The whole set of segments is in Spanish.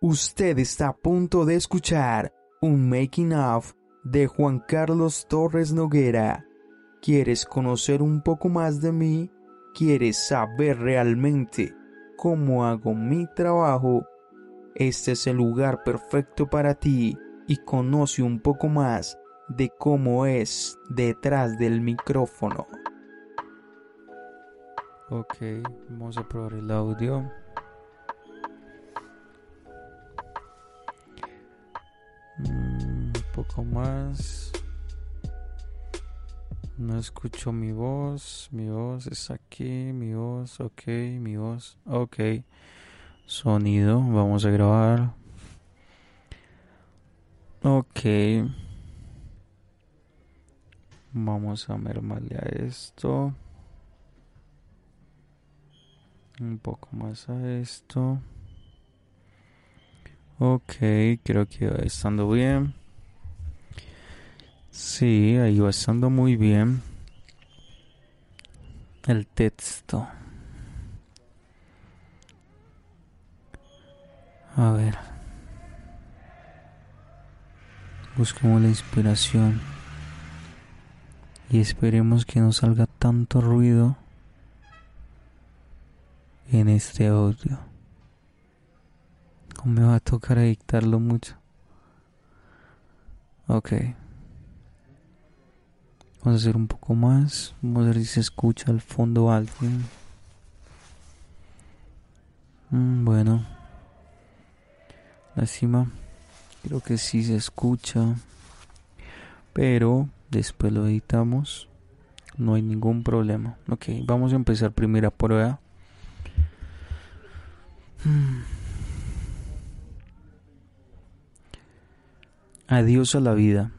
Usted está a punto de escuchar un making of de Juan Carlos Torres Noguera. ¿Quieres conocer un poco más de mí? ¿Quieres saber realmente cómo hago mi trabajo? Este es el lugar perfecto para ti y conoce un poco más de cómo es detrás del micrófono. Ok, vamos a probar el audio. Poco más. No escucho mi voz. Mi voz es aquí. Mi voz, ok. Mi voz, ok. Sonido, vamos a grabar. Ok. Vamos a mermarle a esto. Un poco más a esto. Ok, creo que va estando bien. Sí, ahí va estando muy bien. El texto. A ver. Busquemos la inspiración. Y esperemos que no salga tanto ruido en este audio me va a tocar dictarlo mucho. Ok. Vamos a hacer un poco más. Vamos a ver si se escucha al fondo alguien. Mm, bueno. La cima. Creo que sí se escucha. Pero después lo editamos. No hay ningún problema. Ok, vamos a empezar primera prueba. Hmm. Adiós a la vida.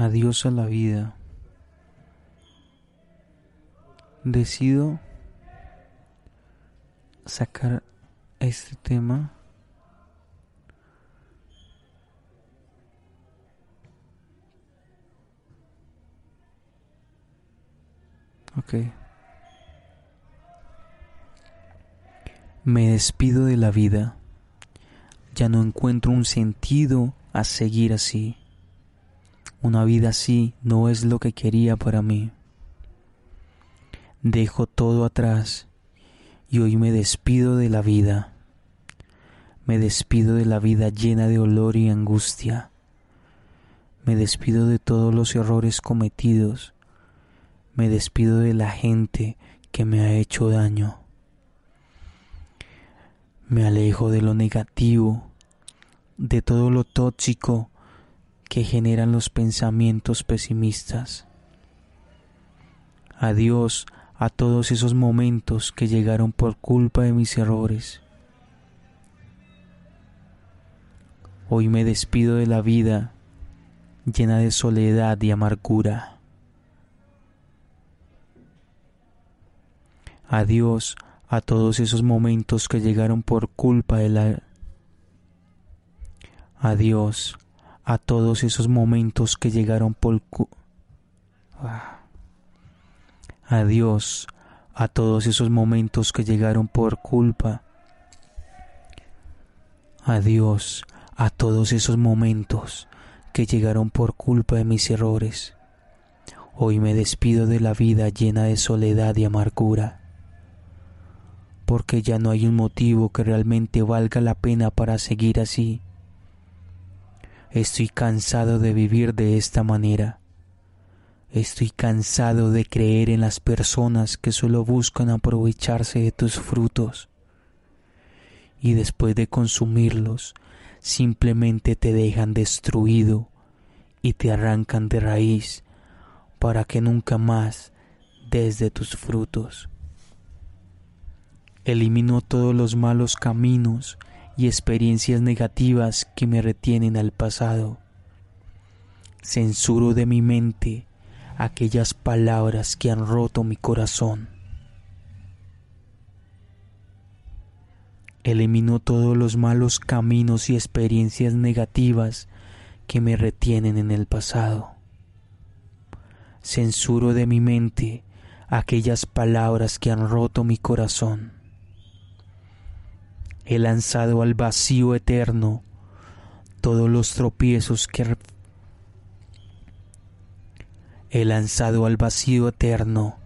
Adiós a la vida. Decido sacar este tema Ok. Me despido de la vida. Ya no encuentro un sentido a seguir así. Una vida así no es lo que quería para mí. Dejo todo atrás y hoy me despido de la vida. Me despido de la vida llena de olor y angustia. Me despido de todos los errores cometidos. Me despido de la gente que me ha hecho daño. Me alejo de lo negativo de todo lo tóxico que generan los pensamientos pesimistas. Adiós a todos esos momentos que llegaron por culpa de mis errores. Hoy me despido de la vida llena de soledad y amargura. Adiós a todos esos momentos que llegaron por culpa de la Adiós a todos esos momentos que llegaron por ah. Adiós a todos esos momentos que llegaron por culpa. Adiós a todos esos momentos que llegaron por culpa de mis errores. Hoy me despido de la vida llena de soledad y amargura, porque ya no hay un motivo que realmente valga la pena para seguir así. Estoy cansado de vivir de esta manera. Estoy cansado de creer en las personas que solo buscan aprovecharse de tus frutos y después de consumirlos simplemente te dejan destruido y te arrancan de raíz para que nunca más des de tus frutos. Elimino todos los malos caminos y experiencias negativas que me retienen al pasado. Censuro de mi mente aquellas palabras que han roto mi corazón. Elimino todos los malos caminos y experiencias negativas que me retienen en el pasado. Censuro de mi mente aquellas palabras que han roto mi corazón. He lanzado al vacío eterno todos los tropiezos que he lanzado al vacío eterno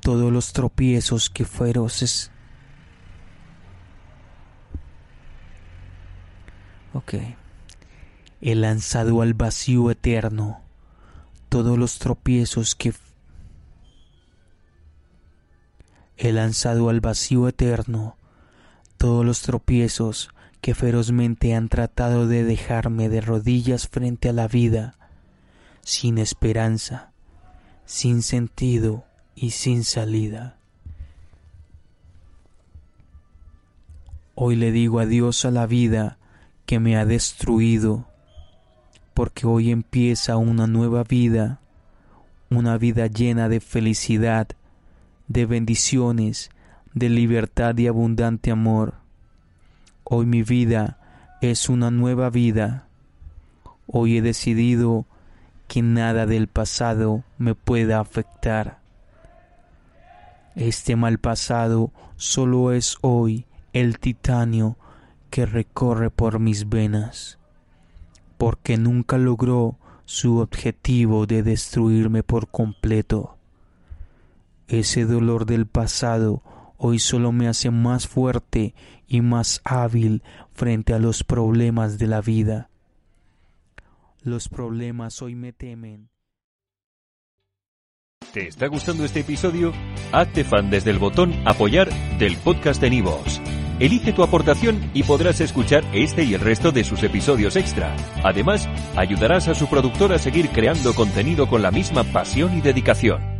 todos los tropiezos que feroces. Ok. He lanzado al vacío eterno todos los tropiezos que he lanzado al vacío eterno todos los tropiezos que ferozmente han tratado de dejarme de rodillas frente a la vida, sin esperanza, sin sentido y sin salida. Hoy le digo adiós a la vida que me ha destruido porque hoy empieza una nueva vida, una vida llena de felicidad, de bendiciones, de libertad y abundante amor. Hoy mi vida es una nueva vida. Hoy he decidido que nada del pasado me pueda afectar. Este mal pasado solo es hoy el titanio que recorre por mis venas porque nunca logró su objetivo de destruirme por completo. Ese dolor del pasado hoy solo me hace más fuerte y más hábil frente a los problemas de la vida. Los problemas hoy me temen. ¿Te está gustando este episodio? Hazte fan desde el botón apoyar del podcast de Nivos. Elige tu aportación y podrás escuchar este y el resto de sus episodios extra. Además, ayudarás a su productor a seguir creando contenido con la misma pasión y dedicación.